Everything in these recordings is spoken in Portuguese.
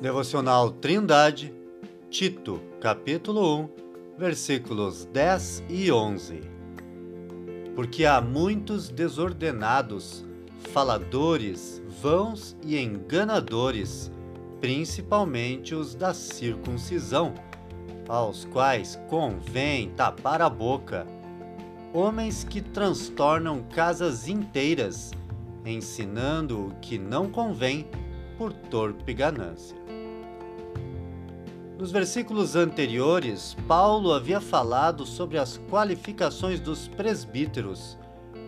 Devocional Trindade, Tito, capítulo 1, versículos 10 e 11. Porque há muitos desordenados, faladores, vãos e enganadores, principalmente os da circuncisão, aos quais convém tapar a boca, homens que transtornam casas inteiras, ensinando o que não convém por torpe ganância. Nos versículos anteriores, Paulo havia falado sobre as qualificações dos presbíteros,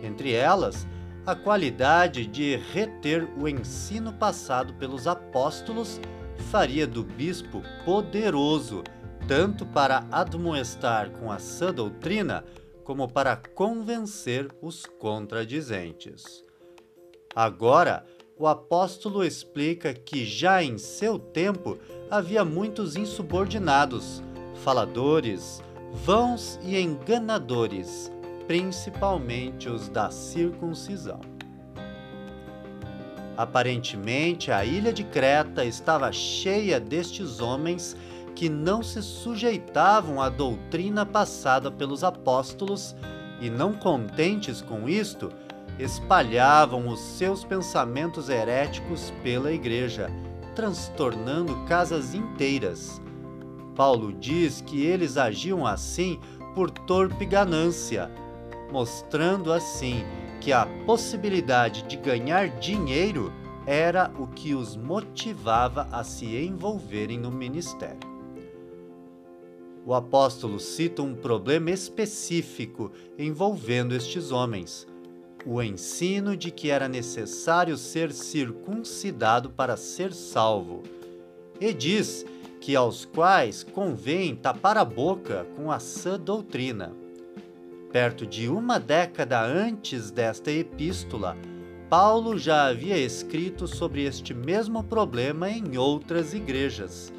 entre elas, a qualidade de reter o ensino passado pelos apóstolos faria do bispo poderoso, tanto para admoestar com a sã doutrina, como para convencer os contradizentes. Agora, o apóstolo explica que já em seu tempo havia muitos insubordinados, faladores, vãos e enganadores, principalmente os da circuncisão. Aparentemente, a ilha de Creta estava cheia destes homens que não se sujeitavam à doutrina passada pelos apóstolos e, não contentes com isto, espalhavam os seus pensamentos heréticos pela igreja, transtornando casas inteiras. Paulo diz que eles agiam assim por torpe ganância, mostrando assim que a possibilidade de ganhar dinheiro era o que os motivava a se envolverem no ministério. O apóstolo cita um problema específico envolvendo estes homens o ensino de que era necessário ser circuncidado para ser salvo, e diz que aos quais convém tapar a boca com a sã doutrina. Perto de uma década antes desta epístola, Paulo já havia escrito sobre este mesmo problema em outras igrejas,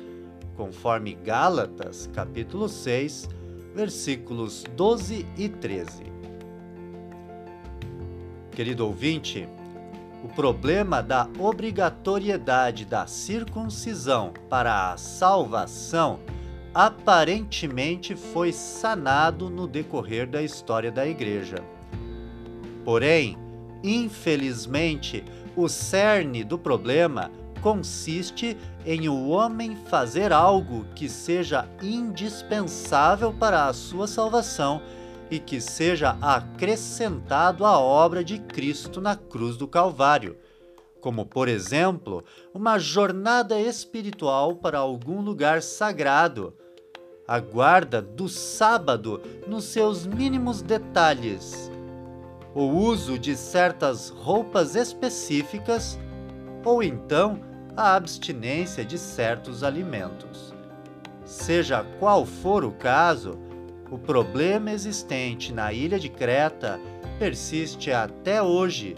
conforme Gálatas, capítulo 6, versículos 12 e 13. Querido ouvinte, o problema da obrigatoriedade da circuncisão para a salvação aparentemente foi sanado no decorrer da história da Igreja. Porém, infelizmente, o cerne do problema consiste em o homem fazer algo que seja indispensável para a sua salvação e que seja acrescentado à obra de Cristo na cruz do Calvário, como, por exemplo, uma jornada espiritual para algum lugar sagrado, a guarda do sábado nos seus mínimos detalhes, o uso de certas roupas específicas ou então a abstinência de certos alimentos. Seja qual for o caso, o problema existente na ilha de Creta persiste até hoje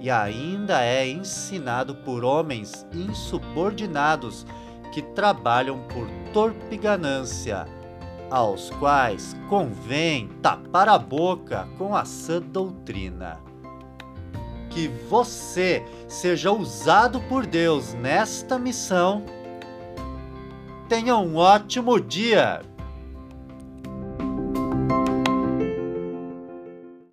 e ainda é ensinado por homens insubordinados que trabalham por torpe ganância, aos quais convém tapar a boca com a sã doutrina. Que você seja usado por Deus nesta missão. Tenha um ótimo dia!